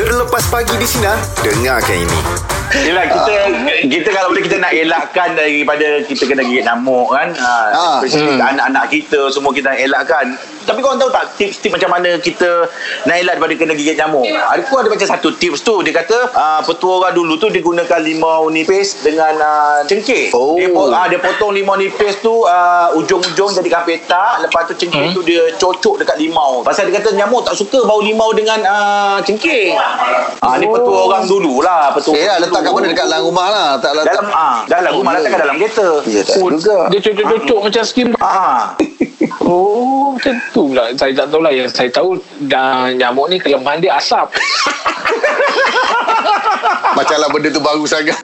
Terlepas pagi di Sinar, dengarkan ini. Yelah kita kita kalau nak elakkan daripada kita kena gigit nyamuk kan. Ha, Ah. especially anak-anak kita semua kita nak elakkan. Tapi korang tahu tak tips-tips macam mana kita nak elak daripada kena gigit nyamuk? Aku ada baca satu tips tu dia kata uh, petua orang dulu tu dia gunakan limau nipis dengan uh, cengkeh. Oh. Dia, po- ah, dia potong limau nipis tu uh, ujung-ujung jadikan petak lepas tu cengkeh tu dia cocok dekat limau. Pasal dia kata nyamuk tak suka bau limau dengan uh, cengkeh. Ah ni petua orang dulu lah, petua. Eh lah orang letak kat mana dekat dalam rumah lah Tak letak Dalam ah, dalam rumah letakkan dalam kereta. Ya tak Oh, juga dia cocok-cocok macam skim. Ah. Oh, macam tu pula. Saya tak tahu lah. Yang saya tahu dah nyamuk ni kelemahan dia asap. Macam lah benda tu baru sangat